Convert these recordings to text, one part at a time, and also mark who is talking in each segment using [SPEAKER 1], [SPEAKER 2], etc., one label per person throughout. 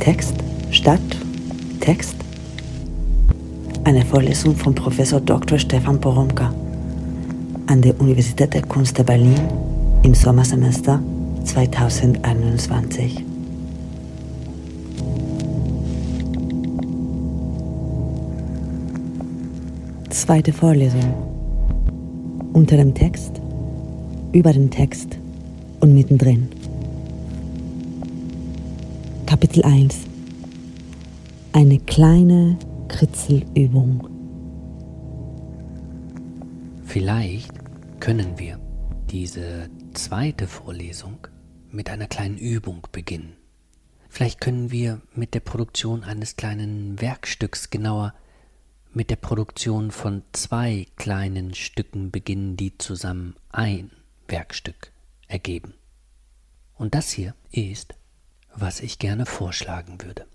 [SPEAKER 1] Text, Stadt, Text. Eine Vorlesung von Professor Dr. Stefan Poromka an der Universität der Kunst der Berlin im Sommersemester 2021. Zweite Vorlesung. Unter dem Text, über dem Text und mittendrin. Kapitel 1 Eine kleine Kritzelübung.
[SPEAKER 2] Vielleicht können wir diese zweite Vorlesung mit einer kleinen Übung beginnen. Vielleicht können wir mit der Produktion eines kleinen Werkstücks, genauer mit der Produktion von zwei kleinen Stücken beginnen, die zusammen ein Werkstück ergeben. Und das hier ist was ich gerne vorschlagen würde.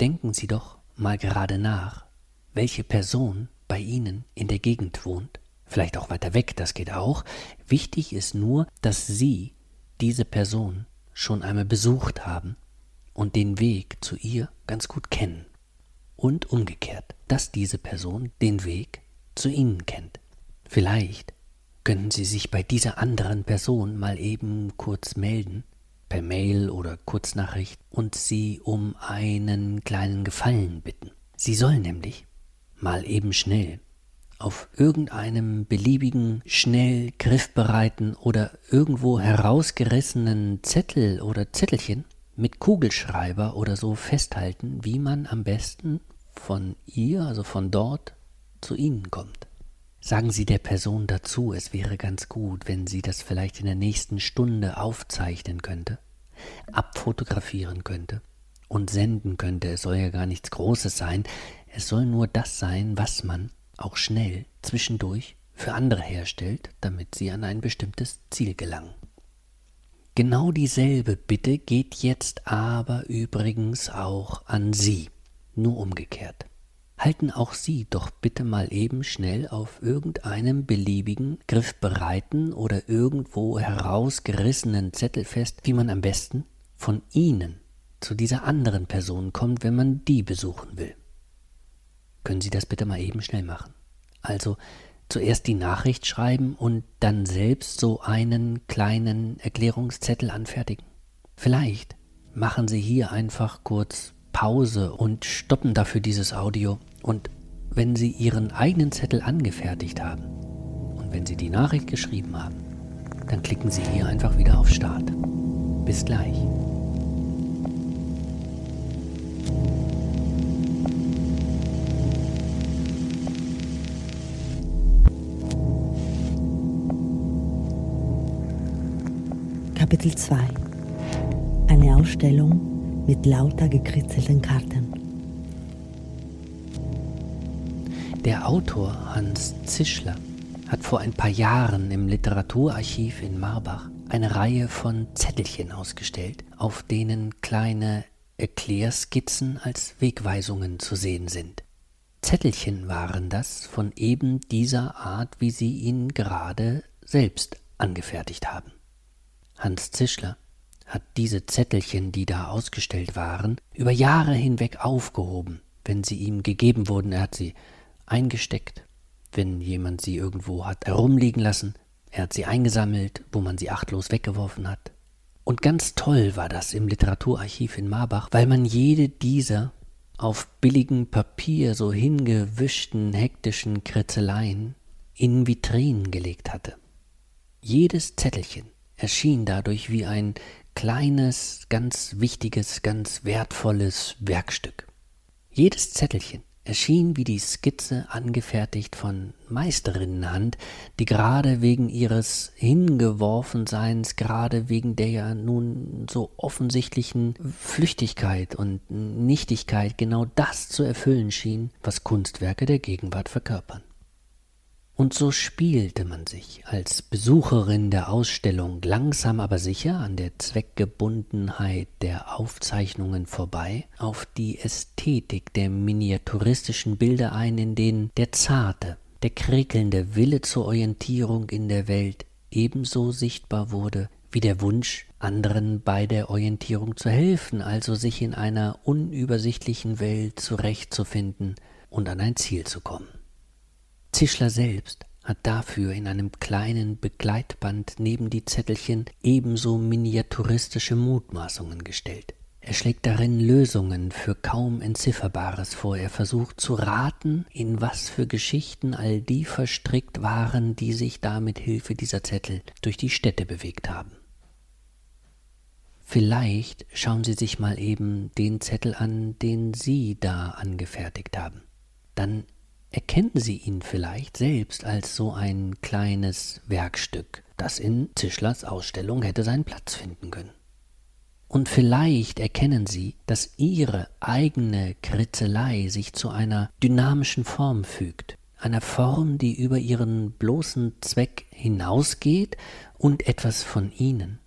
[SPEAKER 2] Denken Sie doch mal gerade nach, welche Person bei Ihnen in der Gegend wohnt, vielleicht auch weiter weg, das geht auch. Wichtig ist nur, dass Sie diese Person schon einmal besucht haben und den Weg zu ihr ganz gut kennen. Und umgekehrt, dass diese Person den Weg zu Ihnen kennt. Vielleicht können Sie sich bei dieser anderen Person mal eben kurz melden per Mail oder Kurznachricht und sie um einen kleinen Gefallen bitten. Sie soll nämlich mal eben schnell auf irgendeinem beliebigen, schnell griffbereiten oder irgendwo herausgerissenen Zettel oder Zettelchen mit Kugelschreiber oder so festhalten, wie man am besten von ihr, also von dort, zu Ihnen kommt. Sagen Sie der Person dazu, es wäre ganz gut, wenn sie das vielleicht in der nächsten Stunde aufzeichnen könnte, abfotografieren könnte und senden könnte. Es soll ja gar nichts Großes sein, es soll nur das sein, was man auch schnell zwischendurch für andere herstellt, damit sie an ein bestimmtes Ziel gelangen. Genau dieselbe Bitte geht jetzt aber übrigens auch an Sie, nur umgekehrt halten auch Sie doch bitte mal eben schnell auf irgendeinem beliebigen, griffbereiten oder irgendwo herausgerissenen Zettel fest, wie man am besten von Ihnen zu dieser anderen Person kommt, wenn man die besuchen will. Können Sie das bitte mal eben schnell machen? Also zuerst die Nachricht schreiben und dann selbst so einen kleinen Erklärungszettel anfertigen. Vielleicht machen Sie hier einfach kurz Pause und stoppen dafür dieses Audio. Und wenn Sie Ihren eigenen Zettel angefertigt haben und wenn Sie die Nachricht geschrieben haben, dann klicken Sie hier einfach wieder auf Start. Bis gleich.
[SPEAKER 1] Kapitel 2 Eine Ausstellung mit lauter gekritzelten Karten.
[SPEAKER 2] Der Autor Hans Zischler hat vor ein paar Jahren im Literaturarchiv in Marbach eine Reihe von Zettelchen ausgestellt, auf denen kleine Erklärskizzen als Wegweisungen zu sehen sind. Zettelchen waren das von eben dieser Art, wie sie ihn gerade selbst angefertigt haben. Hans Zischler hat diese Zettelchen, die da ausgestellt waren, über Jahre hinweg aufgehoben, wenn sie ihm gegeben wurden, er hat sie eingesteckt, wenn jemand sie irgendwo hat herumliegen lassen, er hat sie eingesammelt, wo man sie achtlos weggeworfen hat. Und ganz toll war das im Literaturarchiv in Marbach, weil man jede dieser auf billigem Papier so hingewischten hektischen Kritzeleien in Vitrinen gelegt hatte. Jedes Zettelchen erschien dadurch wie ein kleines, ganz wichtiges, ganz wertvolles Werkstück. Jedes Zettelchen erschien wie die Skizze angefertigt von Meisterinnenhand, die gerade wegen ihres Hingeworfenseins, gerade wegen der ja nun so offensichtlichen Flüchtigkeit und Nichtigkeit genau das zu erfüllen schien, was Kunstwerke der Gegenwart verkörpern. Und so spielte man sich als Besucherin der Ausstellung langsam aber sicher an der Zweckgebundenheit der Aufzeichnungen vorbei auf die Ästhetik der miniaturistischen Bilder ein, in denen der zarte, der krickelnde Wille zur Orientierung in der Welt ebenso sichtbar wurde wie der Wunsch, anderen bei der Orientierung zu helfen, also sich in einer unübersichtlichen Welt zurechtzufinden und an ein Ziel zu kommen. Zischler selbst hat dafür in einem kleinen Begleitband neben die Zettelchen ebenso miniaturistische Mutmaßungen gestellt. Er schlägt darin Lösungen für kaum Entzifferbares vor. Er versucht zu raten, in was für Geschichten all die verstrickt waren, die sich da mit Hilfe dieser Zettel durch die Städte bewegt haben. Vielleicht schauen Sie sich mal eben den Zettel an, den Sie da angefertigt haben. Dann erkennen Sie ihn vielleicht selbst als so ein kleines Werkstück, das in Zischlers Ausstellung hätte seinen Platz finden können. Und vielleicht erkennen Sie, dass Ihre eigene Kritzelei sich zu einer dynamischen Form fügt, einer Form, die über Ihren bloßen Zweck hinausgeht und etwas von Ihnen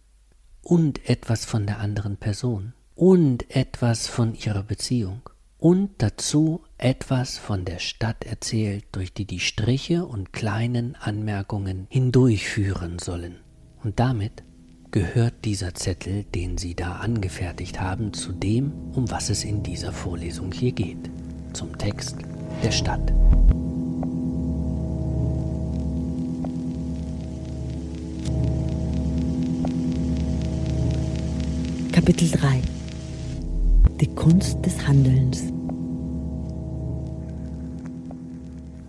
[SPEAKER 2] und etwas von der anderen Person und etwas von ihrer Beziehung und dazu etwas von der Stadt erzählt, durch die die Striche und kleinen Anmerkungen hindurchführen sollen. Und damit gehört dieser Zettel, den Sie da angefertigt haben, zu dem, um was es in dieser Vorlesung hier geht, zum Text der Stadt.
[SPEAKER 1] Kapitel 3 Die Kunst des Handelns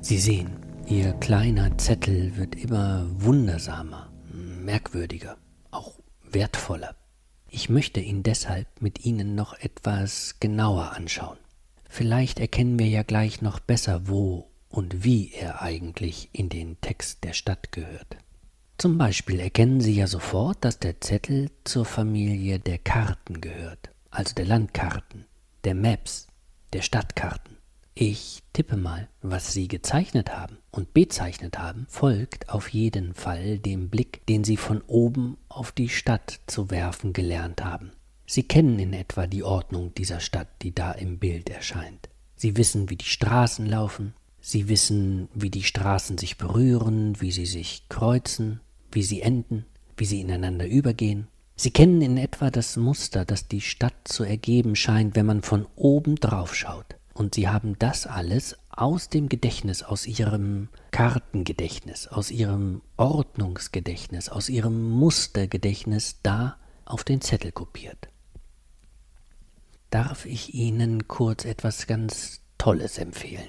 [SPEAKER 2] Sie sehen, Ihr kleiner Zettel wird immer wundersamer, merkwürdiger, auch wertvoller. Ich möchte ihn deshalb mit Ihnen noch etwas genauer anschauen. Vielleicht erkennen wir ja gleich noch besser, wo und wie er eigentlich in den Text der Stadt gehört. Zum Beispiel erkennen Sie ja sofort, dass der Zettel zur Familie der Karten gehört, also der Landkarten, der Maps, der Stadtkarten. Ich tippe mal, was Sie gezeichnet haben und bezeichnet haben, folgt auf jeden Fall dem Blick, den Sie von oben auf die Stadt zu werfen gelernt haben. Sie kennen in etwa die Ordnung dieser Stadt, die da im Bild erscheint. Sie wissen, wie die Straßen laufen, Sie wissen, wie die Straßen sich berühren, wie sie sich kreuzen, wie sie enden, wie sie ineinander übergehen. Sie kennen in etwa das Muster, das die Stadt zu ergeben scheint, wenn man von oben drauf schaut. Und sie haben das alles aus dem Gedächtnis, aus ihrem Kartengedächtnis, aus ihrem Ordnungsgedächtnis, aus ihrem Mustergedächtnis da auf den Zettel kopiert. Darf ich Ihnen kurz etwas ganz Tolles empfehlen?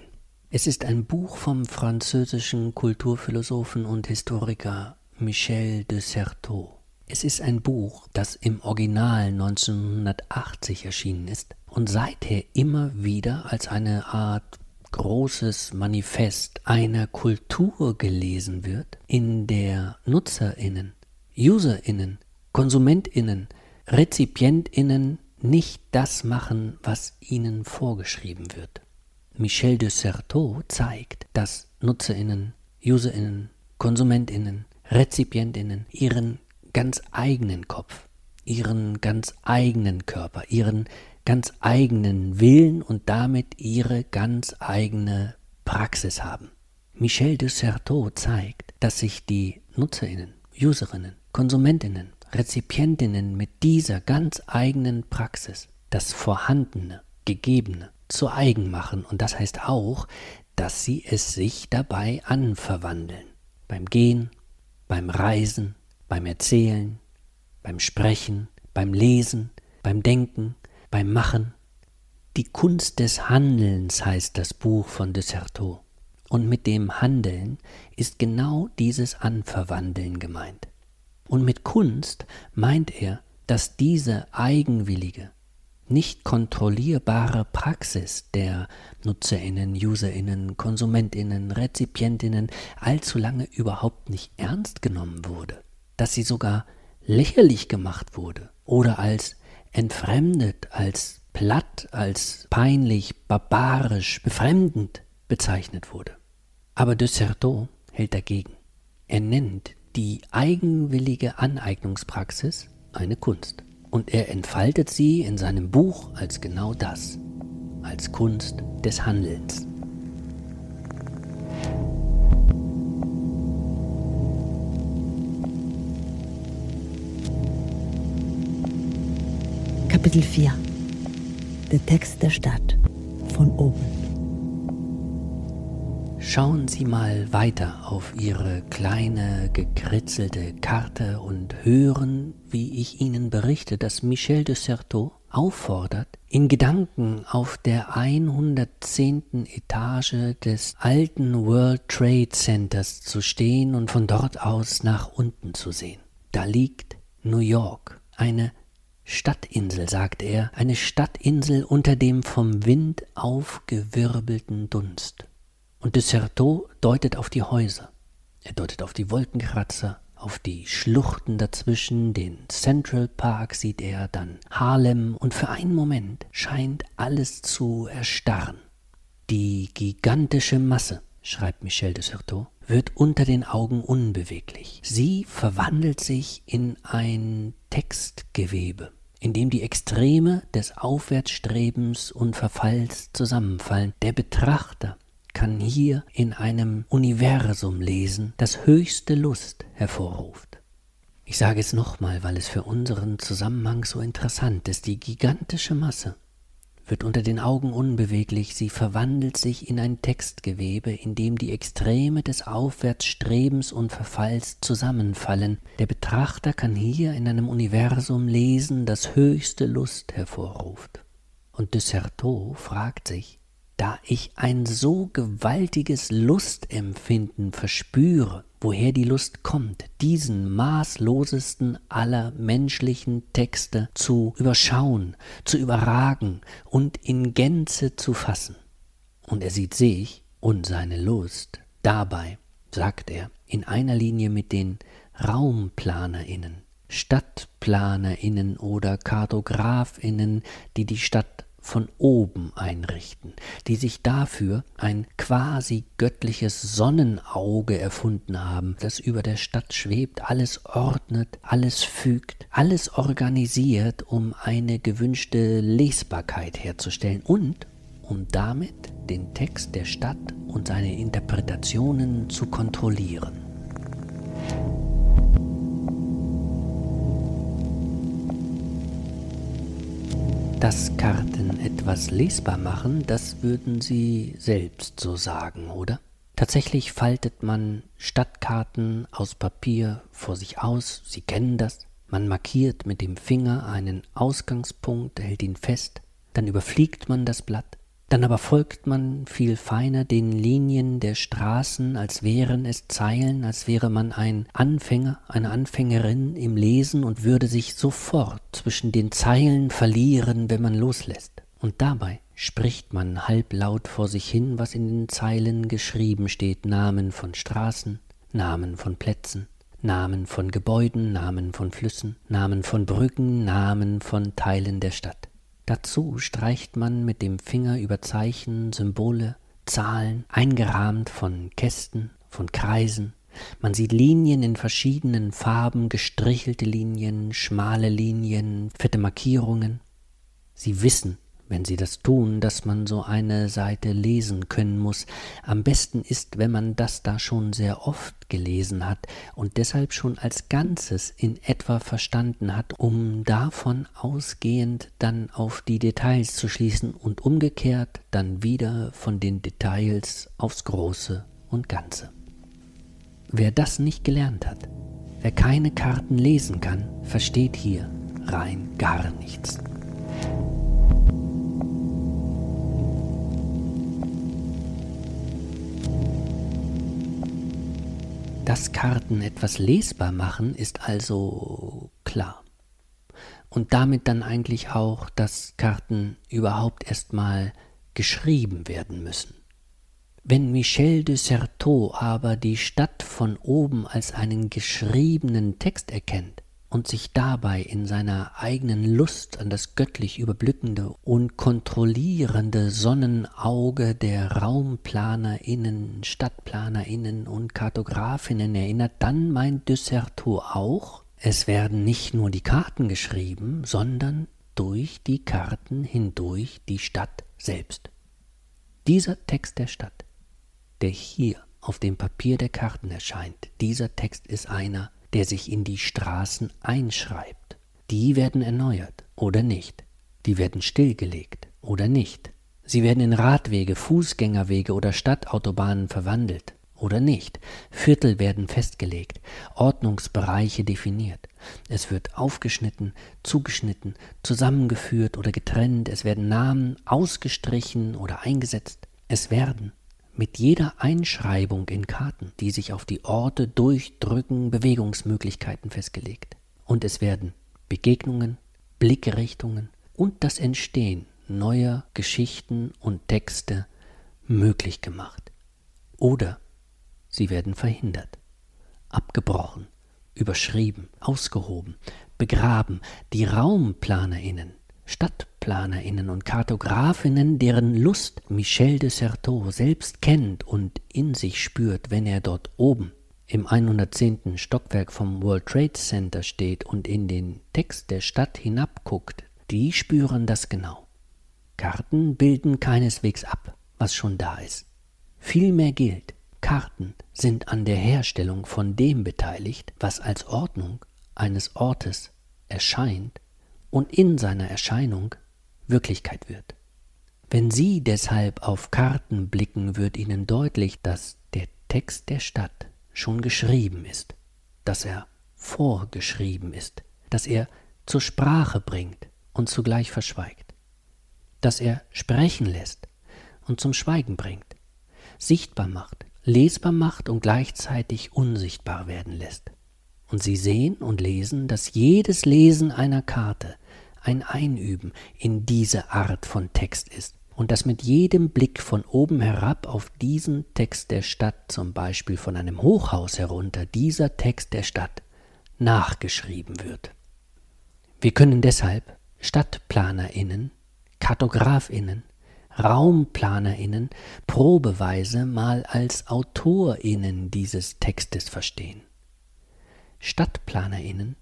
[SPEAKER 2] Es ist ein Buch vom französischen Kulturphilosophen und Historiker Michel de Certeau. Es ist ein Buch, das im Original 1980 erschienen ist und seither immer wieder als eine Art großes Manifest einer Kultur gelesen wird, in der Nutzerinnen, Userinnen, Konsumentinnen, Rezipientinnen nicht das machen, was ihnen vorgeschrieben wird. Michel de Certeau zeigt, dass Nutzerinnen, Userinnen, Konsumentinnen Rezipientinnen ihren ganz eigenen Kopf, ihren ganz eigenen Körper, ihren ganz eigenen Willen und damit ihre ganz eigene Praxis haben. Michel de Certeau zeigt, dass sich die Nutzerinnen, Userinnen, Konsumentinnen, Rezipientinnen mit dieser ganz eigenen Praxis das Vorhandene, Gegebene zu eigen machen und das heißt auch, dass sie es sich dabei anverwandeln. Beim Gehen, beim Reisen, beim Erzählen, beim Sprechen, beim Lesen, beim Denken, beim Machen. Die Kunst des Handelns heißt das Buch von de Certeau. Und mit dem Handeln ist genau dieses Anverwandeln gemeint. Und mit Kunst meint er, dass diese eigenwillige, nicht kontrollierbare Praxis der Nutzerinnen, Userinnen, Konsumentinnen, Rezipientinnen allzu lange überhaupt nicht ernst genommen wurde, dass sie sogar lächerlich gemacht wurde oder als entfremdet, als platt, als peinlich, barbarisch, befremdend bezeichnet wurde. Aber de Certeau hält dagegen. Er nennt die eigenwillige Aneignungspraxis eine Kunst. Und er entfaltet sie in seinem Buch als genau das, als Kunst des Handelns.
[SPEAKER 1] Kapitel 4 Der Text der Stadt von oben.
[SPEAKER 2] Schauen Sie mal weiter auf Ihre kleine, gekritzelte Karte und hören, wie ich Ihnen berichte, dass Michel de Certeau auffordert, in Gedanken auf der 110. Etage des alten World Trade Centers zu stehen und von dort aus nach unten zu sehen. Da liegt New York, eine Stadtinsel, sagt er, eine Stadtinsel unter dem vom Wind aufgewirbelten Dunst. Und de Certeau deutet auf die Häuser, er deutet auf die Wolkenkratzer, auf die Schluchten dazwischen, den Central Park sieht er, dann Harlem, und für einen Moment scheint alles zu erstarren. Die gigantische Masse, schreibt Michel de Certeau, wird unter den Augen unbeweglich. Sie verwandelt sich in ein Textgewebe, in dem die Extreme des Aufwärtsstrebens und Verfalls zusammenfallen. Der Betrachter kann hier in einem Universum lesen, das höchste Lust hervorruft. Ich sage es nochmal, weil es für unseren Zusammenhang so interessant ist. Die gigantische Masse wird unter den Augen unbeweglich, sie verwandelt sich in ein Textgewebe, in dem die Extreme des Aufwärtsstrebens und Verfalls zusammenfallen. Der Betrachter kann hier in einem Universum lesen, das höchste Lust hervorruft. Und de Certeau fragt sich, da ich ein so gewaltiges Lustempfinden verspüre, woher die Lust kommt, diesen maßlosesten aller menschlichen Texte zu überschauen, zu überragen und in Gänze zu fassen. Und er sieht sich und seine Lust dabei, sagt er, in einer Linie mit den Raumplanerinnen, Stadtplanerinnen oder Kartografinnen, die die Stadt von oben einrichten, die sich dafür ein quasi göttliches Sonnenauge erfunden haben, das über der Stadt schwebt, alles ordnet, alles fügt, alles organisiert, um eine gewünschte Lesbarkeit herzustellen und um damit den Text der Stadt und seine Interpretationen zu kontrollieren. Dass Karten etwas lesbar machen, das würden Sie selbst so sagen, oder? Tatsächlich faltet man Stadtkarten aus Papier vor sich aus, Sie kennen das. Man markiert mit dem Finger einen Ausgangspunkt, hält ihn fest, dann überfliegt man das Blatt, dann aber folgt man viel feiner den Linien der Straßen, als wären es Zeilen, als wäre man ein Anfänger, eine Anfängerin im Lesen und würde sich sofort zwischen den Zeilen verlieren, wenn man loslässt. Und dabei spricht man halblaut vor sich hin, was in den Zeilen geschrieben steht, Namen von Straßen, Namen von Plätzen, Namen von Gebäuden, Namen von Flüssen, Namen von Brücken, Namen von Teilen der Stadt. Dazu streicht man mit dem Finger über Zeichen, Symbole, Zahlen, eingerahmt von Kästen, von Kreisen. Man sieht Linien in verschiedenen Farben, gestrichelte Linien, schmale Linien, fette Markierungen. Sie wissen, wenn sie das tun, dass man so eine Seite lesen können muss. Am besten ist, wenn man das da schon sehr oft gelesen hat und deshalb schon als Ganzes in etwa verstanden hat, um davon ausgehend dann auf die Details zu schließen und umgekehrt dann wieder von den Details aufs Große und Ganze. Wer das nicht gelernt hat, wer keine Karten lesen kann, versteht hier rein gar nichts. Dass Karten etwas lesbar machen, ist also klar. Und damit dann eigentlich auch, dass Karten überhaupt erstmal geschrieben werden müssen. Wenn Michel de Certeau aber die Stadt von oben als einen geschriebenen Text erkennt, und sich dabei in seiner eigenen Lust an das göttlich überblickende und kontrollierende Sonnenauge der Raumplanerinnen, Stadtplanerinnen und Kartografinnen erinnert, dann meint Desserteau auch, es werden nicht nur die Karten geschrieben, sondern durch die Karten hindurch die Stadt selbst. Dieser Text der Stadt, der hier auf dem Papier der Karten erscheint, dieser Text ist einer, der sich in die Straßen einschreibt. Die werden erneuert oder nicht. die werden stillgelegt oder nicht. Sie werden in Radwege, Fußgängerwege oder Stadtautobahnen verwandelt oder nicht. Viertel werden festgelegt, Ordnungsbereiche definiert. Es wird aufgeschnitten, zugeschnitten, zusammengeführt oder getrennt. Es werden Namen ausgestrichen oder eingesetzt. Es werden mit jeder Einschreibung in Karten, die sich auf die Orte durchdrücken, Bewegungsmöglichkeiten festgelegt. Und es werden Begegnungen, Blickrichtungen und das Entstehen neuer Geschichten und Texte möglich gemacht. Oder sie werden verhindert, abgebrochen, überschrieben, ausgehoben, begraben. Die Raumplanerinnen Stadtplanerinnen und Kartografinnen, deren Lust Michel de Certeau selbst kennt und in sich spürt, wenn er dort oben im 110. Stockwerk vom World Trade Center steht und in den Text der Stadt hinabguckt, die spüren das genau. Karten bilden keineswegs ab, was schon da ist. Vielmehr gilt, Karten sind an der Herstellung von dem beteiligt, was als Ordnung eines Ortes erscheint und in seiner Erscheinung Wirklichkeit wird. Wenn Sie deshalb auf Karten blicken, wird Ihnen deutlich, dass der Text der Stadt schon geschrieben ist, dass er vorgeschrieben ist, dass er zur Sprache bringt und zugleich verschweigt, dass er sprechen lässt und zum Schweigen bringt, sichtbar macht, lesbar macht und gleichzeitig unsichtbar werden lässt. Und Sie sehen und lesen, dass jedes Lesen einer Karte ein Einüben in diese Art von Text ist und dass mit jedem Blick von oben herab auf diesen Text der Stadt, zum Beispiel von einem Hochhaus herunter, dieser Text der Stadt nachgeschrieben wird. Wir können deshalb Stadtplanerinnen, Kartografinnen, Raumplanerinnen probeweise mal als Autorinnen dieses Textes verstehen. Stadtplanerinnen,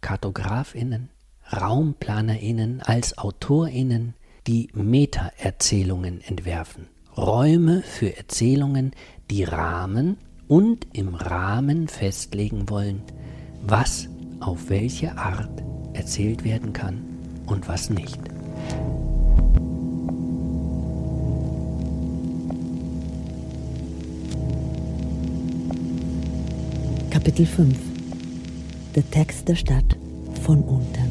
[SPEAKER 2] Kartografinnen, RaumplanerInnen als AutorInnen, die Meta-Erzählungen entwerfen. Räume für Erzählungen, die Rahmen und im Rahmen festlegen wollen, was auf welche Art erzählt werden kann und was nicht.
[SPEAKER 1] Kapitel 5 Der Text der Stadt von unten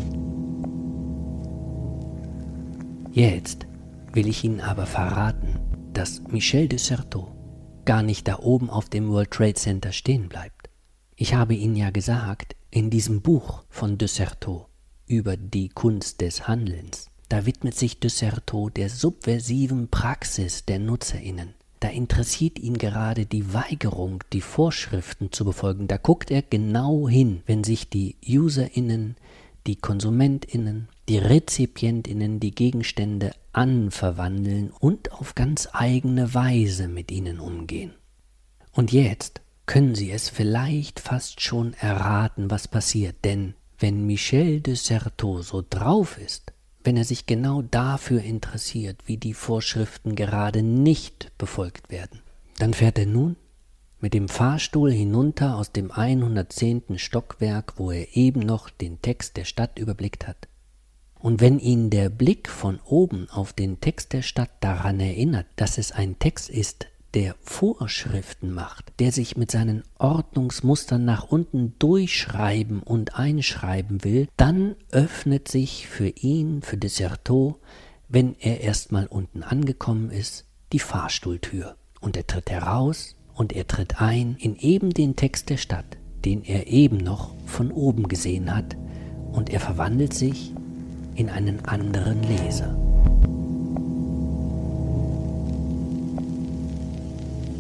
[SPEAKER 2] Jetzt will ich Ihnen aber verraten, dass Michel de Certeau gar nicht da oben auf dem World Trade Center stehen bleibt. Ich habe Ihnen ja gesagt, in diesem Buch von de Certeau über die Kunst des Handelns, da widmet sich de Certeau der subversiven Praxis der Nutzerinnen. Da interessiert ihn gerade die Weigerung, die Vorschriften zu befolgen. Da guckt er genau hin, wenn sich die Userinnen, die Konsumentinnen, die Rezipientinnen die Gegenstände anverwandeln und auf ganz eigene Weise mit ihnen umgehen. Und jetzt können Sie es vielleicht fast schon erraten, was passiert, denn wenn Michel de Certeau so drauf ist, wenn er sich genau dafür interessiert, wie die Vorschriften gerade nicht befolgt werden, dann fährt er nun mit dem Fahrstuhl hinunter aus dem 110. Stockwerk, wo er eben noch den Text der Stadt überblickt hat, und wenn ihn der Blick von oben auf den Text der Stadt daran erinnert, dass es ein Text ist, der Vorschriften macht, der sich mit seinen Ordnungsmustern nach unten durchschreiben und einschreiben will, dann öffnet sich für ihn, für Desertot, wenn er erstmal unten angekommen ist, die Fahrstuhltür. Und er tritt heraus und er tritt ein in eben den Text der Stadt, den er eben noch von oben gesehen hat, und er verwandelt sich in einen anderen Leser.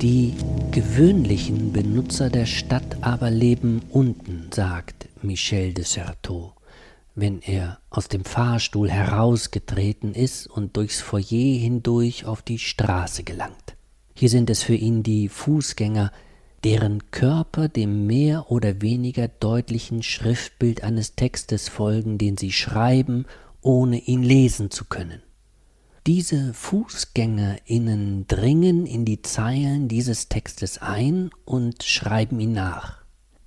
[SPEAKER 2] Die gewöhnlichen Benutzer der Stadt aber leben unten, sagt Michel de Certeau, wenn er aus dem Fahrstuhl herausgetreten ist und durchs Foyer hindurch auf die Straße gelangt. Hier sind es für ihn die Fußgänger, deren Körper dem mehr oder weniger deutlichen Schriftbild eines Textes folgen, den sie schreiben ohne ihn lesen zu können. Diese Fußgängerinnen dringen in die Zeilen dieses Textes ein und schreiben ihn nach.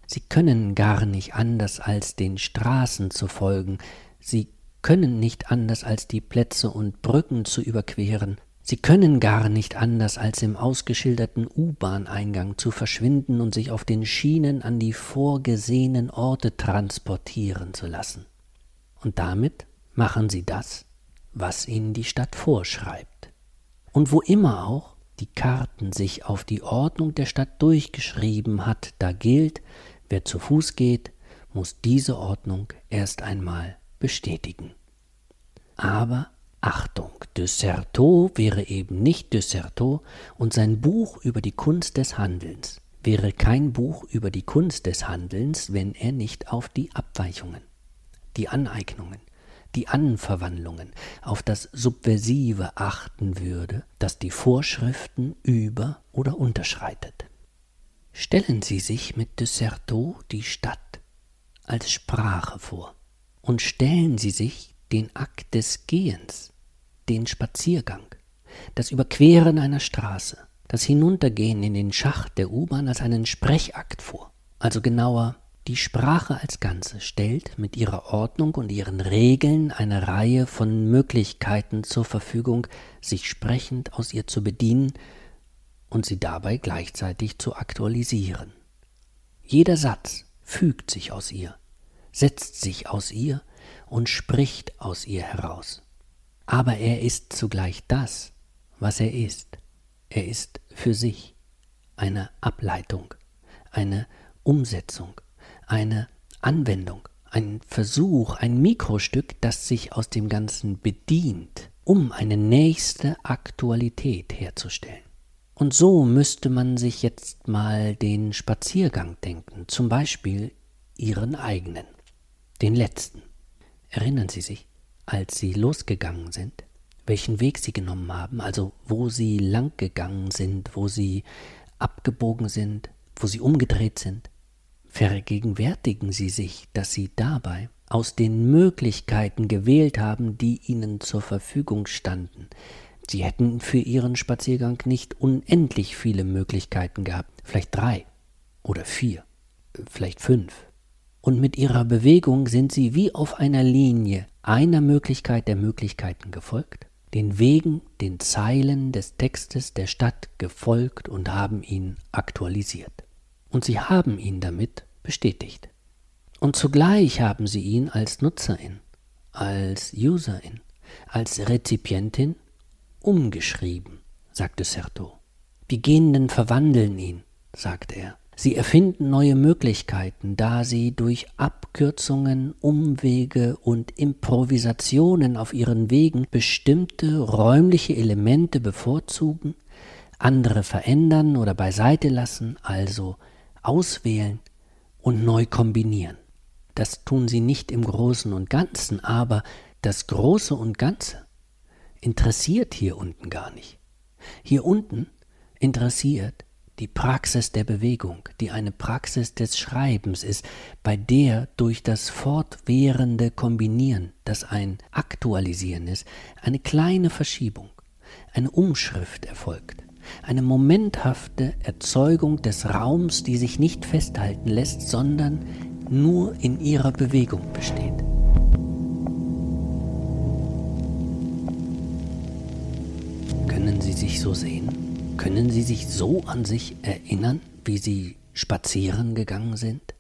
[SPEAKER 2] Sie können gar nicht anders als den Straßen zu folgen, sie können nicht anders als die Plätze und Brücken zu überqueren, Sie können gar nicht anders, als im ausgeschilderten U-Bahn-Eingang zu verschwinden und sich auf den Schienen an die vorgesehenen Orte transportieren zu lassen. Und damit machen sie das, was ihnen die Stadt vorschreibt. Und wo immer auch die Karten sich auf die Ordnung der Stadt durchgeschrieben hat, da gilt, wer zu Fuß geht, muss diese Ordnung erst einmal bestätigen. Aber Achtung, de Certeau wäre eben nicht de Certeau und sein Buch über die Kunst des Handelns wäre kein Buch über die Kunst des Handelns, wenn er nicht auf die Abweichungen, die Aneignungen, die Anverwandlungen, auf das Subversive achten würde, das die Vorschriften über oder unterschreitet. Stellen Sie sich mit de Certeau die Stadt als Sprache vor und stellen Sie sich den Akt des Gehens, den Spaziergang, das Überqueren einer Straße, das Hinuntergehen in den Schacht der U-Bahn als einen Sprechakt vor, also genauer die Sprache als Ganze stellt mit ihrer Ordnung und ihren Regeln eine Reihe von Möglichkeiten zur Verfügung, sich sprechend aus ihr zu bedienen und sie dabei gleichzeitig zu aktualisieren. Jeder Satz fügt sich aus ihr, setzt sich aus ihr und spricht aus ihr heraus. Aber er ist zugleich das, was er ist. Er ist für sich eine Ableitung, eine Umsetzung, eine Anwendung, ein Versuch, ein Mikrostück, das sich aus dem Ganzen bedient, um eine nächste Aktualität herzustellen. Und so müsste man sich jetzt mal den Spaziergang denken, zum Beispiel ihren eigenen, den letzten. Erinnern Sie sich, als Sie losgegangen sind, welchen Weg Sie genommen haben, also wo Sie lang gegangen sind, wo Sie abgebogen sind, wo Sie umgedreht sind? Vergegenwärtigen Sie sich, dass Sie dabei aus den Möglichkeiten gewählt haben, die Ihnen zur Verfügung standen. Sie hätten für Ihren Spaziergang nicht unendlich viele Möglichkeiten gehabt, vielleicht drei oder vier, vielleicht fünf und mit ihrer Bewegung sind sie wie auf einer Linie einer Möglichkeit der Möglichkeiten gefolgt, den Wegen, den Zeilen des Textes der Stadt gefolgt und haben ihn aktualisiert. Und sie haben ihn damit bestätigt. Und zugleich haben sie ihn als Nutzerin, als Userin, als Rezipientin umgeschrieben, sagte Certo. Die Gehenden verwandeln ihn, sagte er. Sie erfinden neue Möglichkeiten, da sie durch Abkürzungen, Umwege und Improvisationen auf ihren Wegen bestimmte räumliche Elemente bevorzugen, andere verändern oder beiseite lassen, also auswählen und neu kombinieren. Das tun sie nicht im Großen und Ganzen, aber das Große und Ganze interessiert hier unten gar nicht. Hier unten interessiert die Praxis der Bewegung, die eine Praxis des Schreibens ist, bei der durch das fortwährende Kombinieren, das ein Aktualisieren ist, eine kleine Verschiebung, eine Umschrift erfolgt, eine momenthafte Erzeugung des Raums, die sich nicht festhalten lässt, sondern nur in ihrer Bewegung besteht. Können Sie sich so sehen? Können Sie sich so an sich erinnern, wie Sie spazieren gegangen sind?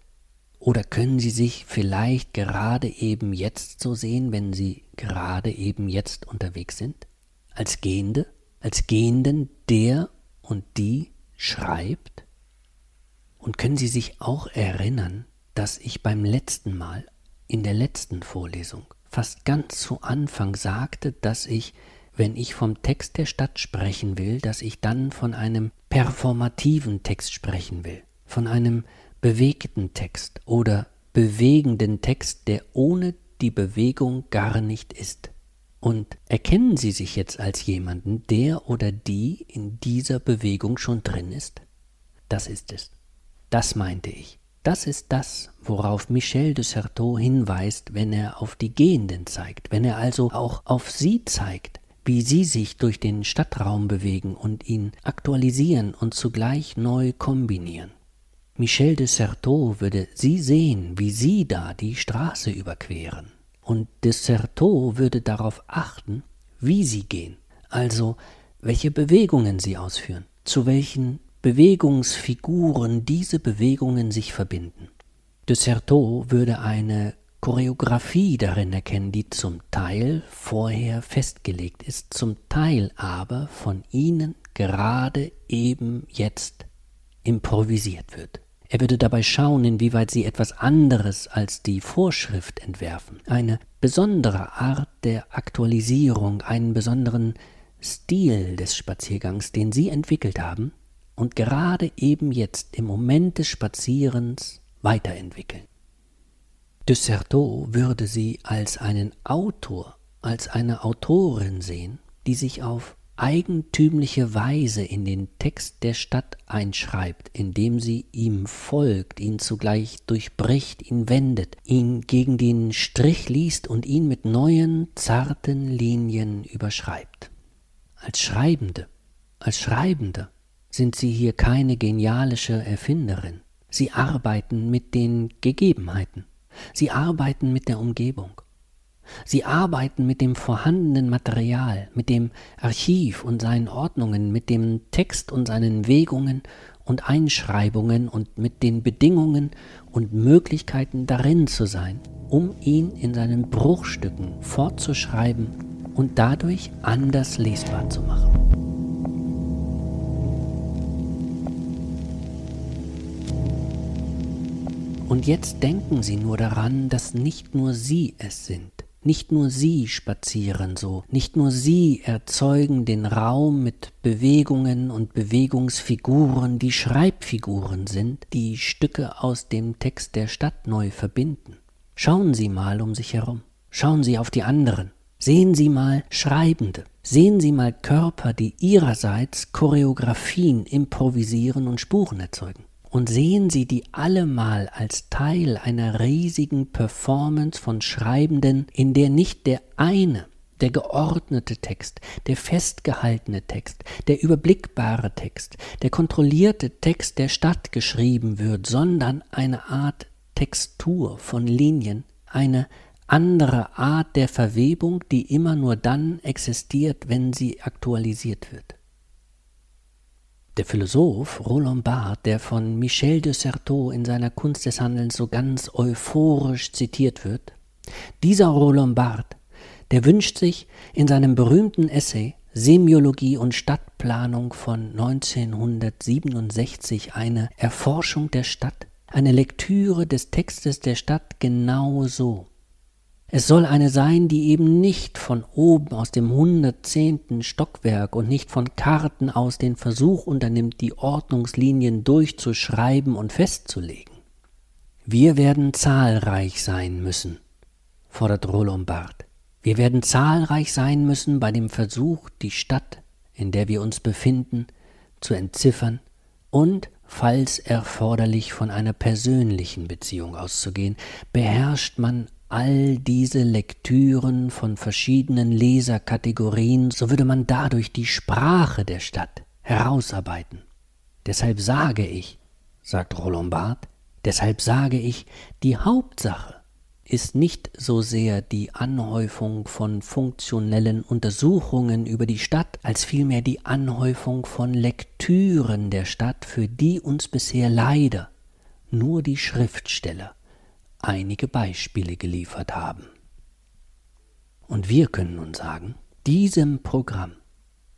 [SPEAKER 2] Oder können Sie sich vielleicht gerade eben jetzt so sehen, wenn Sie gerade eben jetzt unterwegs sind? Als Gehende? Als Gehenden, der und die schreibt? Und können Sie sich auch erinnern, dass ich beim letzten Mal, in der letzten Vorlesung, fast ganz zu Anfang sagte, dass ich wenn ich vom Text der Stadt sprechen will, dass ich dann von einem performativen Text sprechen will, von einem bewegten Text oder bewegenden Text, der ohne die Bewegung gar nicht ist. Und erkennen Sie sich jetzt als jemanden, der oder die in dieser Bewegung schon drin ist? Das ist es. Das meinte ich. Das ist das, worauf Michel de Certeau hinweist, wenn er auf die Gehenden zeigt, wenn er also auch auf sie zeigt, wie sie sich durch den Stadtraum bewegen und ihn aktualisieren und zugleich neu kombinieren. Michel de Certeau würde sie sehen, wie sie da die Straße überqueren Und Desserteau würde darauf achten, wie sie gehen, also welche Bewegungen sie ausführen, zu welchen Bewegungsfiguren diese Bewegungen sich verbinden. Desserteau würde eine Choreografie darin erkennen, die zum Teil vorher festgelegt ist, zum Teil aber von ihnen gerade eben jetzt improvisiert wird. Er würde dabei schauen, inwieweit sie etwas anderes als die Vorschrift entwerfen, eine besondere Art der Aktualisierung, einen besonderen Stil des Spaziergangs, den sie entwickelt haben und gerade eben jetzt im Moment des Spazierens weiterentwickeln. Desserteau würde sie als einen Autor, als eine Autorin sehen, die sich auf eigentümliche Weise in den Text der Stadt einschreibt, indem sie ihm folgt, ihn zugleich durchbricht, ihn wendet, ihn gegen den Strich liest und ihn mit neuen, zarten Linien überschreibt. Als Schreibende, als Schreibende sind sie hier keine genialische Erfinderin. Sie arbeiten mit den Gegebenheiten. Sie arbeiten mit der Umgebung. Sie arbeiten mit dem vorhandenen Material, mit dem Archiv und seinen Ordnungen, mit dem Text und seinen Wegungen und Einschreibungen und mit den Bedingungen und Möglichkeiten darin zu sein, um ihn in seinen Bruchstücken fortzuschreiben und dadurch anders lesbar zu machen. Und jetzt denken Sie nur daran, dass nicht nur Sie es sind. Nicht nur Sie spazieren so, nicht nur Sie erzeugen den Raum mit Bewegungen und Bewegungsfiguren, die Schreibfiguren sind, die Stücke aus dem Text der Stadt neu verbinden. Schauen Sie mal um sich herum, schauen Sie auf die anderen, sehen Sie mal Schreibende, sehen Sie mal Körper, die ihrerseits Choreografien improvisieren und Spuren erzeugen und sehen Sie die allemal als Teil einer riesigen Performance von Schreibenden, in der nicht der eine, der geordnete Text, der festgehaltene Text, der überblickbare Text, der kontrollierte Text der Stadt geschrieben wird, sondern eine Art Textur von Linien, eine andere Art der Verwebung, die immer nur dann existiert, wenn sie aktualisiert wird. Der Philosoph Roland Barthes, der von Michel de Certeau in seiner Kunst des Handelns so ganz euphorisch zitiert wird, dieser Roland Barthes, der wünscht sich in seinem berühmten Essay Semiologie und Stadtplanung von 1967 eine Erforschung der Stadt, eine Lektüre des Textes der Stadt genau so. Es soll eine sein, die eben nicht von oben aus dem hundertzehnten Stockwerk und nicht von Karten aus den Versuch unternimmt, die Ordnungslinien durchzuschreiben und festzulegen. Wir werden zahlreich sein müssen, fordert Roland Barth. Wir werden zahlreich sein müssen bei dem Versuch, die Stadt, in der wir uns befinden, zu entziffern und, falls erforderlich, von einer persönlichen Beziehung auszugehen, beherrscht man all diese Lektüren von verschiedenen Leserkategorien, so würde man dadurch die Sprache der Stadt herausarbeiten. Deshalb sage ich, sagt Roland Barth, deshalb sage ich, die Hauptsache ist nicht so sehr die Anhäufung von funktionellen Untersuchungen über die Stadt, als vielmehr die Anhäufung von Lektüren der Stadt, für die uns bisher leider nur die Schriftsteller einige Beispiele geliefert haben. Und wir können nun sagen, diesem Programm,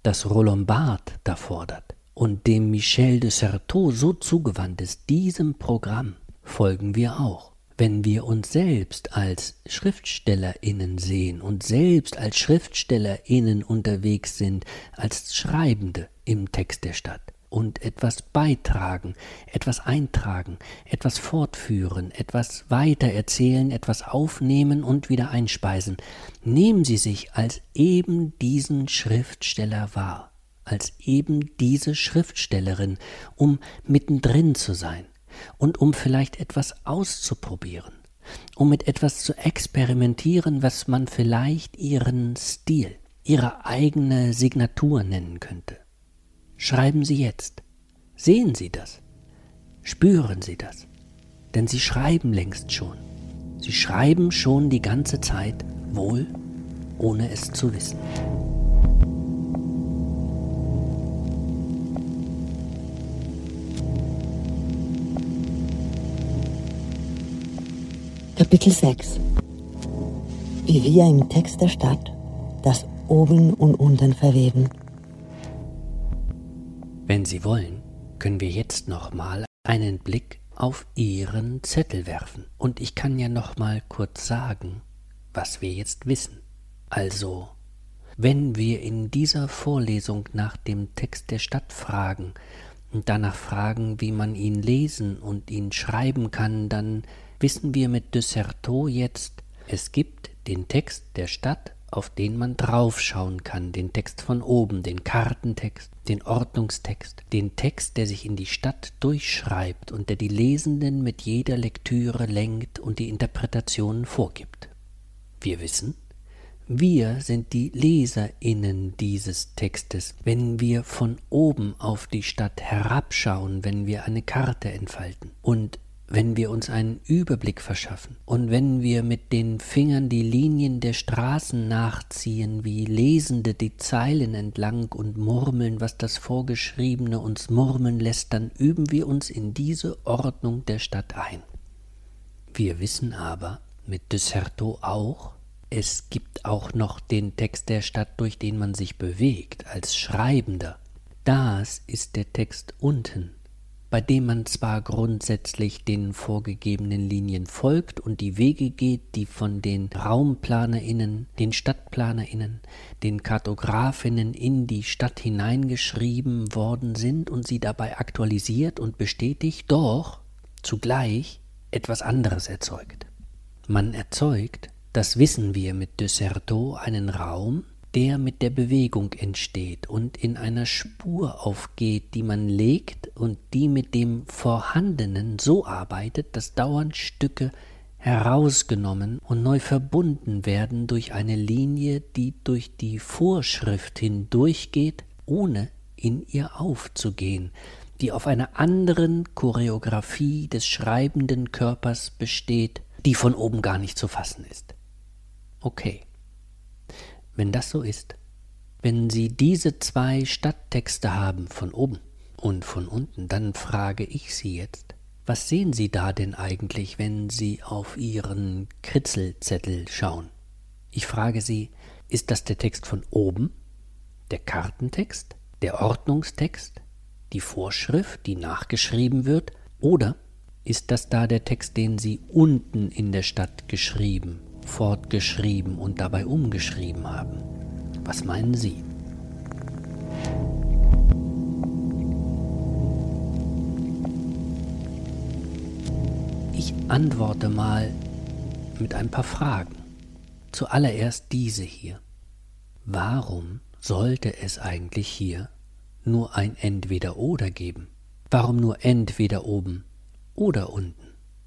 [SPEAKER 2] das Roland Barthes da fordert und dem Michel de Certeau so zugewandt ist, diesem Programm folgen wir auch. Wenn wir uns selbst als Schriftstellerinnen sehen und selbst als Schriftstellerinnen unterwegs sind, als Schreibende im Text der Stadt, und etwas beitragen, etwas eintragen, etwas fortführen, etwas weitererzählen, etwas aufnehmen und wieder einspeisen. Nehmen Sie sich als eben diesen Schriftsteller wahr, als eben diese Schriftstellerin, um mittendrin zu sein und um vielleicht etwas auszuprobieren, um mit etwas zu experimentieren, was man vielleicht Ihren Stil, Ihre eigene Signatur nennen könnte. Schreiben Sie jetzt. Sehen Sie das. Spüren Sie das. Denn Sie schreiben längst schon. Sie schreiben schon die ganze Zeit, wohl ohne es zu wissen.
[SPEAKER 1] Kapitel 6 Wie wir im Text der Stadt das Oben und Unten verweben.
[SPEAKER 2] Wenn Sie wollen, können wir jetzt nochmal einen Blick auf Ihren Zettel werfen. Und ich kann ja nochmal kurz sagen, was wir jetzt wissen. Also, wenn wir in dieser Vorlesung nach dem Text der Stadt fragen und danach fragen, wie man ihn lesen und ihn schreiben kann, dann wissen wir mit Desserteau jetzt, es gibt den Text der Stadt, auf den man draufschauen kann, den Text von oben, den Kartentext, den Ordnungstext, den Text, der sich in die Stadt durchschreibt und der die Lesenden mit jeder Lektüre lenkt und die Interpretationen vorgibt. Wir wissen, wir sind die Leserinnen dieses Textes, wenn wir von oben auf die Stadt herabschauen, wenn wir eine Karte entfalten. Und wenn wir uns einen Überblick verschaffen und wenn wir mit den Fingern die Linien der Straßen nachziehen, wie Lesende die Zeilen entlang und murmeln, was das Vorgeschriebene uns murmeln lässt, dann üben wir uns in diese Ordnung der Stadt ein. Wir wissen aber mit Desserteau auch, es gibt auch noch den Text der Stadt, durch den man sich bewegt, als Schreibender. Das ist der Text unten bei dem man zwar grundsätzlich den vorgegebenen Linien folgt und die Wege geht, die von den Raumplanerinnen, den Stadtplanerinnen, den Kartografinnen in die Stadt hineingeschrieben worden sind und sie dabei aktualisiert und bestätigt, doch zugleich etwas anderes erzeugt. Man erzeugt, das wissen wir mit Desserteau, einen Raum, der mit der Bewegung entsteht und in einer Spur aufgeht, die man legt und die mit dem Vorhandenen so arbeitet, dass dauernd Stücke herausgenommen und neu verbunden werden durch eine Linie, die durch die Vorschrift hindurchgeht, ohne in ihr aufzugehen, die auf einer anderen Choreografie des schreibenden Körpers besteht, die von oben gar nicht zu fassen ist. Okay. Wenn das so ist, wenn Sie diese zwei Stadttexte haben von oben und von unten, dann frage ich Sie jetzt, was sehen Sie da denn eigentlich, wenn Sie auf Ihren Kritzelzettel schauen? Ich frage Sie, ist das der Text von oben, der Kartentext, der Ordnungstext, die Vorschrift, die nachgeschrieben wird, oder ist das da der Text, den Sie unten in der Stadt geschrieben fortgeschrieben und dabei umgeschrieben haben. Was meinen Sie? Ich antworte mal mit ein paar Fragen. Zuallererst diese hier. Warum sollte es eigentlich hier nur ein Entweder-Oder geben? Warum nur entweder oben oder unten?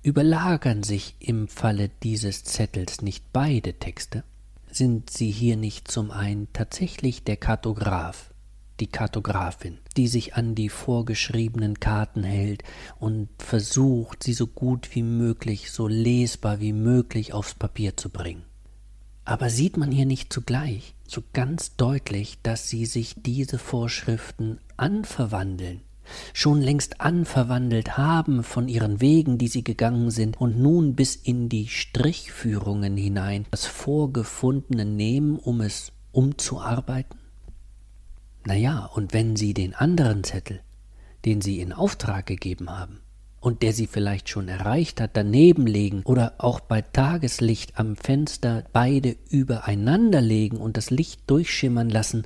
[SPEAKER 2] Überlagern sich im Falle dieses Zettels nicht beide Texte? Sind sie hier nicht zum einen tatsächlich der Kartograf, die Kartografin, die sich an die vorgeschriebenen Karten hält und versucht, sie so gut wie möglich, so lesbar wie möglich aufs Papier zu bringen? Aber sieht man hier nicht zugleich so ganz deutlich, dass sie sich diese Vorschriften anverwandeln schon längst anverwandelt haben von ihren Wegen, die sie gegangen sind, und nun bis in die Strichführungen hinein das Vorgefundene nehmen, um es umzuarbeiten? Na ja, und wenn sie den anderen Zettel, den sie in Auftrag gegeben haben, und der sie vielleicht schon erreicht hat, daneben legen oder auch bei Tageslicht am Fenster beide übereinander legen und das Licht durchschimmern lassen,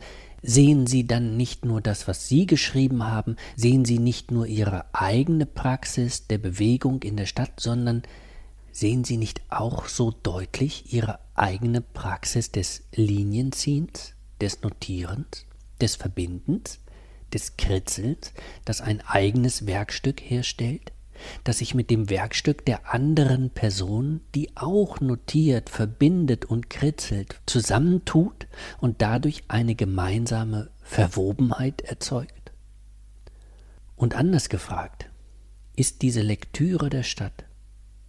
[SPEAKER 2] Sehen Sie dann nicht nur das, was Sie geschrieben haben, sehen Sie nicht nur Ihre eigene Praxis der Bewegung in der Stadt, sondern sehen Sie nicht auch so deutlich Ihre eigene Praxis des Linienziehens, des Notierens, des Verbindens, des Kritzelns, das ein eigenes Werkstück herstellt? Das sich mit dem Werkstück der anderen Person, die auch notiert, verbindet und kritzelt, zusammentut und dadurch eine gemeinsame Verwobenheit erzeugt? Und anders gefragt, ist diese Lektüre der Stadt,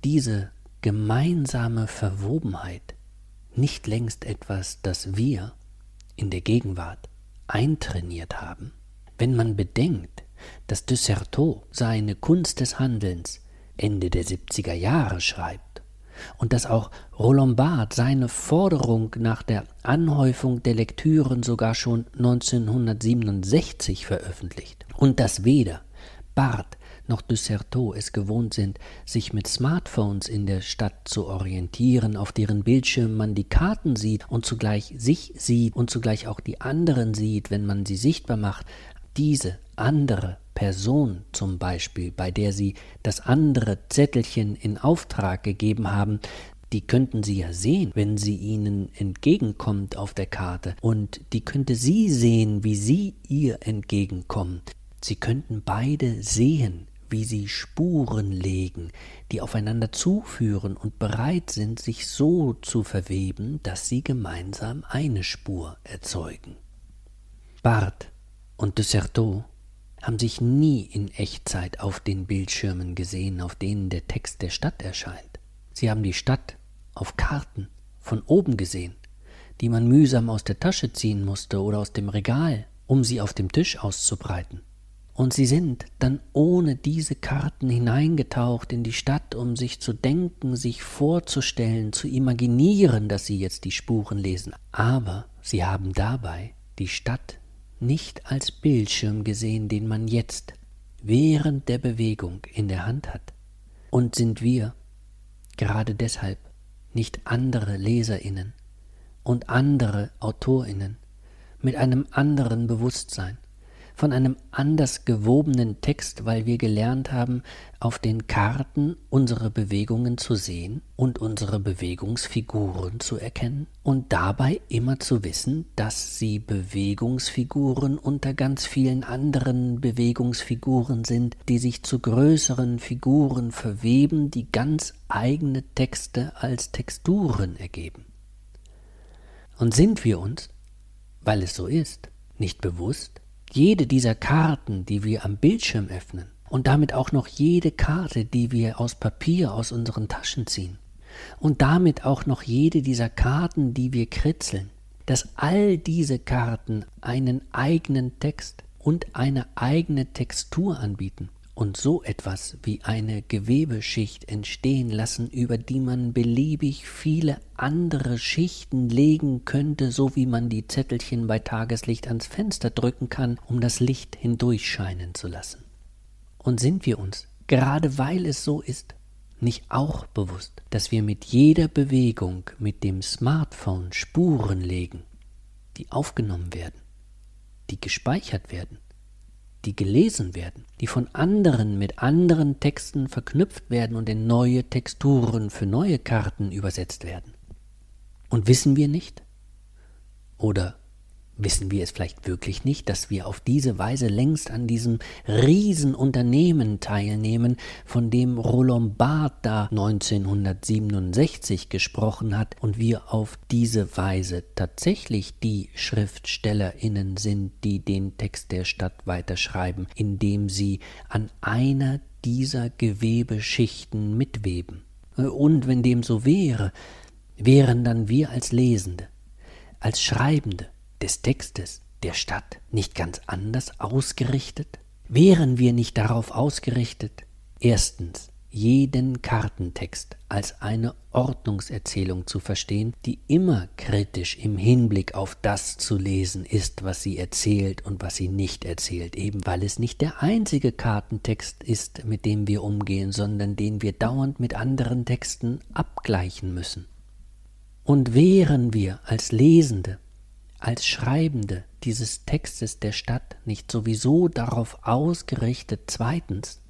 [SPEAKER 2] diese gemeinsame Verwobenheit nicht längst etwas, das wir in der Gegenwart eintrainiert haben? Wenn man bedenkt, dass Desserteau seine Kunst des Handelns Ende der 70er Jahre schreibt und dass auch Roland Barthes seine Forderung nach der Anhäufung der Lektüren sogar schon 1967 veröffentlicht. Und dass weder Barthes noch Desserteau es gewohnt sind, sich mit Smartphones in der Stadt zu orientieren, auf deren Bildschirm man die Karten sieht und zugleich sich sieht und zugleich auch die anderen sieht, wenn man sie sichtbar macht, diese andere Person zum Beispiel, bei der Sie das andere Zettelchen in Auftrag gegeben haben, die könnten Sie ja sehen, wenn sie Ihnen entgegenkommt auf der Karte, und die könnte Sie sehen, wie Sie ihr entgegenkommen. Sie könnten beide sehen, wie sie Spuren legen, die aufeinander zuführen und bereit sind, sich so zu verweben, dass sie gemeinsam eine Spur erzeugen. Barth und Desserteau haben sich nie in Echtzeit auf den Bildschirmen gesehen, auf denen der Text der Stadt erscheint. Sie haben die Stadt auf Karten von oben gesehen, die man mühsam aus der Tasche ziehen musste oder aus dem Regal, um sie auf dem Tisch auszubreiten. Und sie sind dann ohne diese Karten hineingetaucht in die Stadt, um sich zu denken, sich vorzustellen, zu imaginieren, dass sie jetzt die Spuren lesen. Aber sie haben dabei die Stadt nicht als Bildschirm gesehen, den man jetzt während der Bewegung in der Hand hat. Und sind wir gerade deshalb nicht andere Leserinnen und andere Autorinnen mit einem anderen Bewusstsein, von einem anders gewobenen Text, weil wir gelernt haben, auf den Karten unsere Bewegungen zu sehen und unsere Bewegungsfiguren zu erkennen und dabei immer zu wissen, dass sie Bewegungsfiguren unter ganz vielen anderen Bewegungsfiguren sind, die sich zu größeren Figuren verweben, die ganz eigene Texte als Texturen ergeben. Und sind wir uns, weil es so ist, nicht bewusst, jede dieser Karten, die wir am Bildschirm öffnen, und damit auch noch jede Karte, die wir aus Papier aus unseren Taschen ziehen, und damit auch noch jede dieser Karten, die wir kritzeln, dass all diese Karten einen eigenen Text und eine eigene Textur anbieten und so etwas wie eine Gewebeschicht entstehen lassen, über die man beliebig viele andere Schichten legen könnte, so wie man die Zettelchen bei Tageslicht ans Fenster drücken kann, um das Licht hindurchscheinen zu lassen. Und sind wir uns, gerade weil es so ist, nicht auch bewusst, dass wir mit jeder Bewegung mit dem Smartphone Spuren legen, die aufgenommen werden, die gespeichert werden, die gelesen werden, die von anderen mit anderen Texten verknüpft werden und in neue Texturen für neue Karten übersetzt werden. Und wissen wir nicht? Oder Wissen wir es vielleicht wirklich nicht, dass wir auf diese Weise längst an diesem Riesenunternehmen teilnehmen, von dem Roland Barth da 1967 gesprochen hat und wir auf diese Weise tatsächlich die Schriftstellerinnen sind, die den Text der Stadt weiterschreiben, indem sie an einer dieser Gewebeschichten mitweben. Und wenn dem so wäre, wären dann wir als Lesende, als Schreibende, des Textes der Stadt nicht ganz anders ausgerichtet? Wären wir nicht darauf ausgerichtet, erstens jeden Kartentext als eine Ordnungserzählung zu verstehen, die immer kritisch im Hinblick auf das zu lesen ist, was sie erzählt und was sie nicht erzählt, eben weil es nicht der einzige Kartentext ist, mit dem wir umgehen, sondern den wir dauernd mit anderen Texten abgleichen müssen. Und wären wir als Lesende als Schreibende dieses Textes der Stadt nicht sowieso darauf ausgerichtet, zweitens,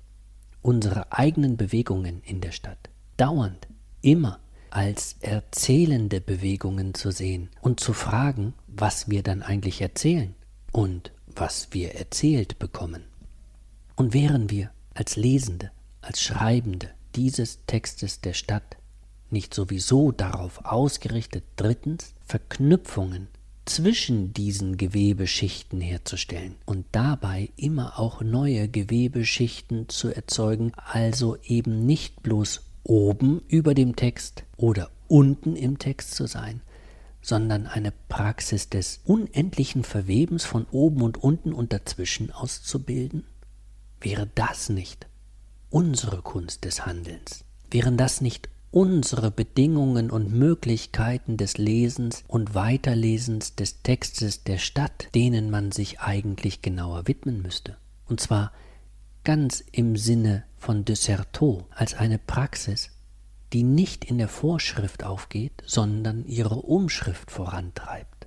[SPEAKER 2] unsere eigenen Bewegungen in der Stadt dauernd, immer als erzählende Bewegungen zu sehen und zu fragen, was wir dann eigentlich erzählen und was wir erzählt bekommen. Und wären wir als Lesende, als Schreibende dieses Textes der Stadt nicht sowieso darauf ausgerichtet, drittens Verknüpfungen zwischen diesen Gewebeschichten herzustellen und dabei immer auch neue Gewebeschichten zu erzeugen, also eben nicht bloß oben über dem Text oder unten im Text zu sein, sondern eine Praxis des unendlichen Verwebens von oben und unten und dazwischen auszubilden? Wäre das nicht unsere Kunst des Handelns? Wären das nicht unsere Bedingungen und Möglichkeiten des Lesens und Weiterlesens des Textes der Stadt, denen man sich eigentlich genauer widmen müsste? Und zwar ganz im Sinne von de Certeau als eine Praxis, die nicht in der Vorschrift aufgeht, sondern ihre Umschrift vorantreibt.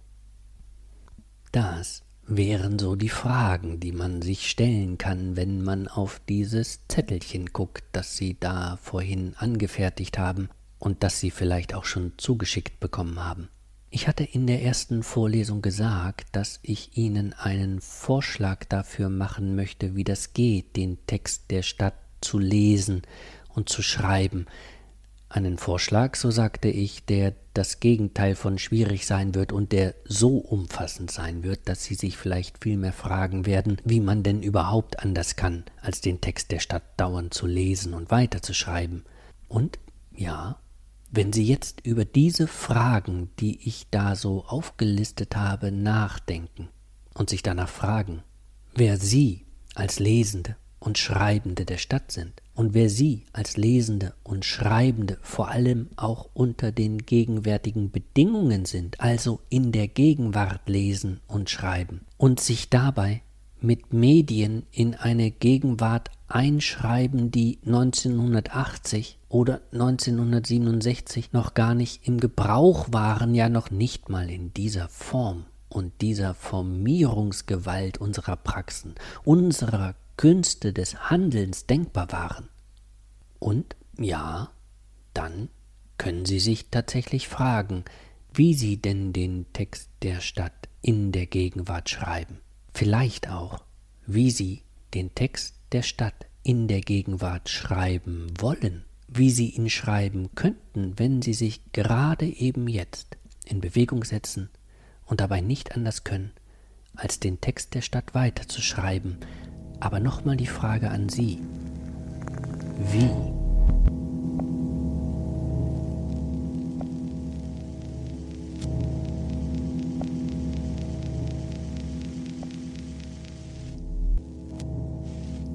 [SPEAKER 2] Das wären so die Fragen, die man sich stellen kann, wenn man auf dieses Zettelchen guckt, das Sie da vorhin angefertigt haben und das Sie vielleicht auch schon zugeschickt bekommen haben. Ich hatte in der ersten Vorlesung gesagt, dass ich Ihnen einen Vorschlag dafür machen möchte, wie das geht, den Text der Stadt zu lesen und zu schreiben, einen Vorschlag, so sagte ich, der das Gegenteil von schwierig sein wird und der so umfassend sein wird, dass Sie sich vielleicht vielmehr fragen werden, wie man denn überhaupt anders kann, als den Text der Stadt dauernd zu lesen und weiterzuschreiben. Und ja, wenn Sie jetzt über diese Fragen, die ich da so aufgelistet habe, nachdenken und sich danach fragen, wer Sie als Lesende und Schreibende der Stadt sind und wer sie als Lesende und Schreibende vor allem auch unter den gegenwärtigen Bedingungen sind, also in der Gegenwart lesen und schreiben und sich dabei mit Medien in eine Gegenwart einschreiben, die 1980 oder 1967 noch gar nicht im Gebrauch waren, ja noch nicht mal in dieser Form und dieser Formierungsgewalt unserer Praxen, unserer Künste des Handelns denkbar waren. Und ja, dann können Sie sich tatsächlich fragen, wie Sie denn den Text der Stadt in der Gegenwart schreiben. Vielleicht auch, wie Sie den Text der Stadt in der Gegenwart schreiben wollen, wie Sie ihn schreiben könnten, wenn Sie sich gerade eben jetzt in Bewegung setzen und dabei nicht anders können, als den Text der Stadt weiterzuschreiben, aber nochmal die Frage an Sie. Wie?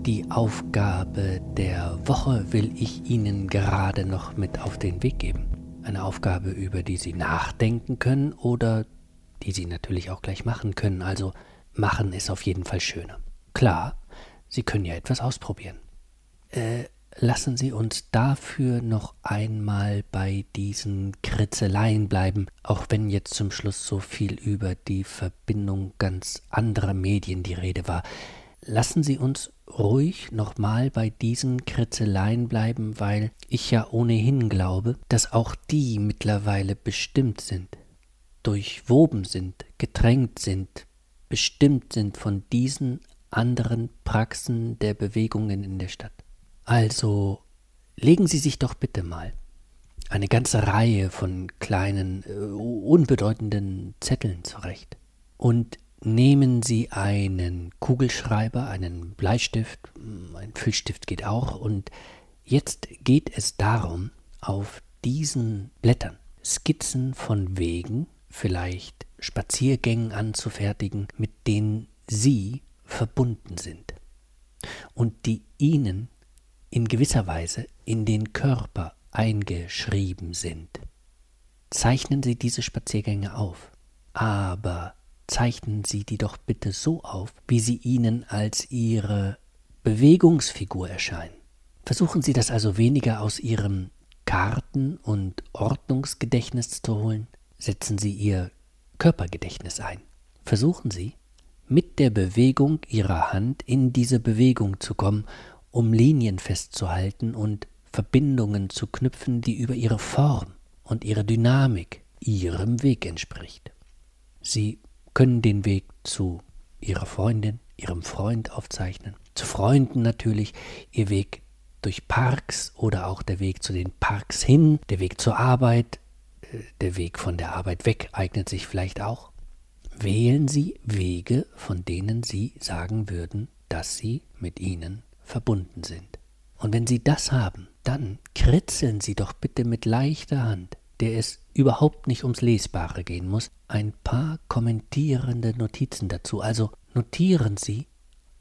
[SPEAKER 2] Die Aufgabe der Woche will ich Ihnen gerade noch mit auf den Weg geben. Eine Aufgabe, über die Sie nachdenken können oder die Sie natürlich auch gleich machen können. Also machen ist auf jeden Fall schöner. Klar, Sie können ja etwas ausprobieren. Äh, lassen Sie uns dafür noch einmal bei diesen Kritzeleien bleiben, auch wenn jetzt zum Schluss so viel über die Verbindung ganz anderer Medien die Rede war. Lassen Sie uns ruhig nochmal bei diesen Kritzeleien bleiben, weil ich ja ohnehin glaube, dass auch die mittlerweile bestimmt sind, durchwoben sind, getränkt sind, bestimmt sind von diesen anderen Praxen der Bewegungen in der Stadt. Also legen Sie sich doch bitte mal eine ganze Reihe von kleinen, äh, unbedeutenden Zetteln zurecht und nehmen Sie einen Kugelschreiber, einen Bleistift, hm, ein Füllstift geht auch, und jetzt geht es darum, auf diesen Blättern Skizzen von Wegen, vielleicht Spaziergängen anzufertigen, mit denen Sie verbunden sind und die ihnen in gewisser Weise in den Körper eingeschrieben sind. Zeichnen Sie diese Spaziergänge auf, aber zeichnen Sie die doch bitte so auf, wie sie Ihnen als Ihre Bewegungsfigur erscheinen. Versuchen Sie das also weniger aus Ihrem Karten- und Ordnungsgedächtnis zu holen, setzen Sie Ihr Körpergedächtnis ein. Versuchen Sie, mit der Bewegung ihrer Hand in diese Bewegung zu kommen, um Linien festzuhalten und Verbindungen zu knüpfen, die über ihre Form und ihre Dynamik ihrem Weg entspricht. Sie können den Weg zu ihrer Freundin, ihrem Freund aufzeichnen, zu Freunden natürlich, ihr Weg durch Parks oder auch der Weg zu den Parks hin, der Weg zur Arbeit, äh, der Weg von der Arbeit weg eignet sich vielleicht auch. Wählen Sie Wege, von denen Sie sagen würden, dass Sie mit ihnen verbunden sind. Und wenn Sie das haben, dann kritzeln Sie doch bitte mit leichter Hand, der es überhaupt nicht ums Lesbare gehen muss, ein paar kommentierende Notizen dazu. Also notieren Sie,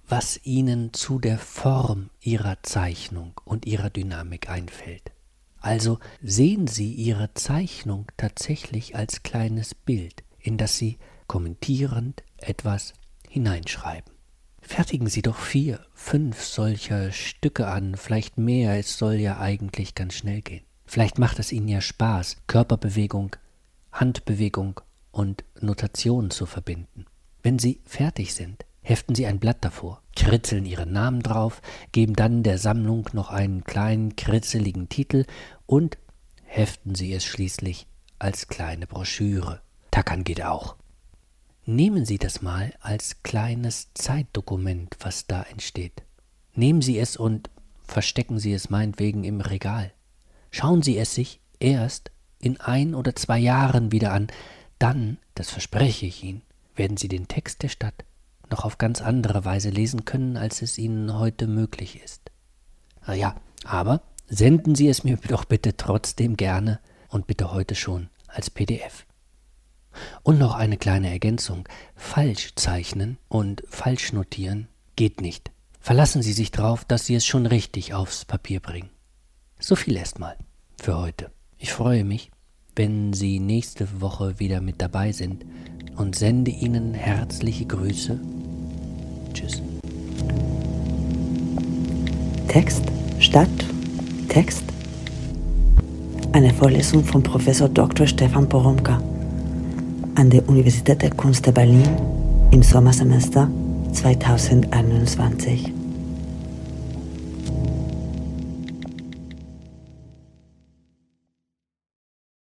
[SPEAKER 2] was Ihnen zu der Form Ihrer Zeichnung und Ihrer Dynamik einfällt. Also sehen Sie Ihre Zeichnung tatsächlich als kleines Bild, in das Sie kommentierend etwas hineinschreiben. Fertigen Sie doch vier, fünf solcher Stücke an, vielleicht mehr, es soll ja eigentlich ganz schnell gehen. Vielleicht macht es Ihnen ja Spaß, Körperbewegung, Handbewegung und Notation zu verbinden. Wenn Sie fertig sind, heften Sie ein Blatt davor, kritzeln Ihren Namen drauf, geben dann der Sammlung noch einen kleinen kritzeligen Titel und heften Sie es schließlich als kleine Broschüre. Tackern geht auch. Nehmen Sie das mal als kleines Zeitdokument, was da entsteht. Nehmen Sie es und verstecken Sie es meinetwegen im Regal. Schauen Sie es sich erst in ein oder zwei Jahren wieder an, dann, das verspreche ich Ihnen, werden Sie den Text der Stadt noch auf ganz andere Weise lesen können, als es Ihnen heute möglich ist. Ja, aber senden Sie es mir doch bitte trotzdem gerne und bitte heute schon als PDF. Und noch eine kleine Ergänzung. Falsch zeichnen und falsch notieren geht nicht. Verlassen Sie sich darauf, dass Sie es schon richtig aufs Papier bringen. So viel erstmal für heute. Ich freue mich, wenn Sie nächste Woche wieder mit dabei sind und sende Ihnen herzliche Grüße. Tschüss.
[SPEAKER 1] Text statt Text. Eine Vorlesung von Professor Dr. Stefan Poromka an der Universität der Kunst der Berlin im Sommersemester 2021.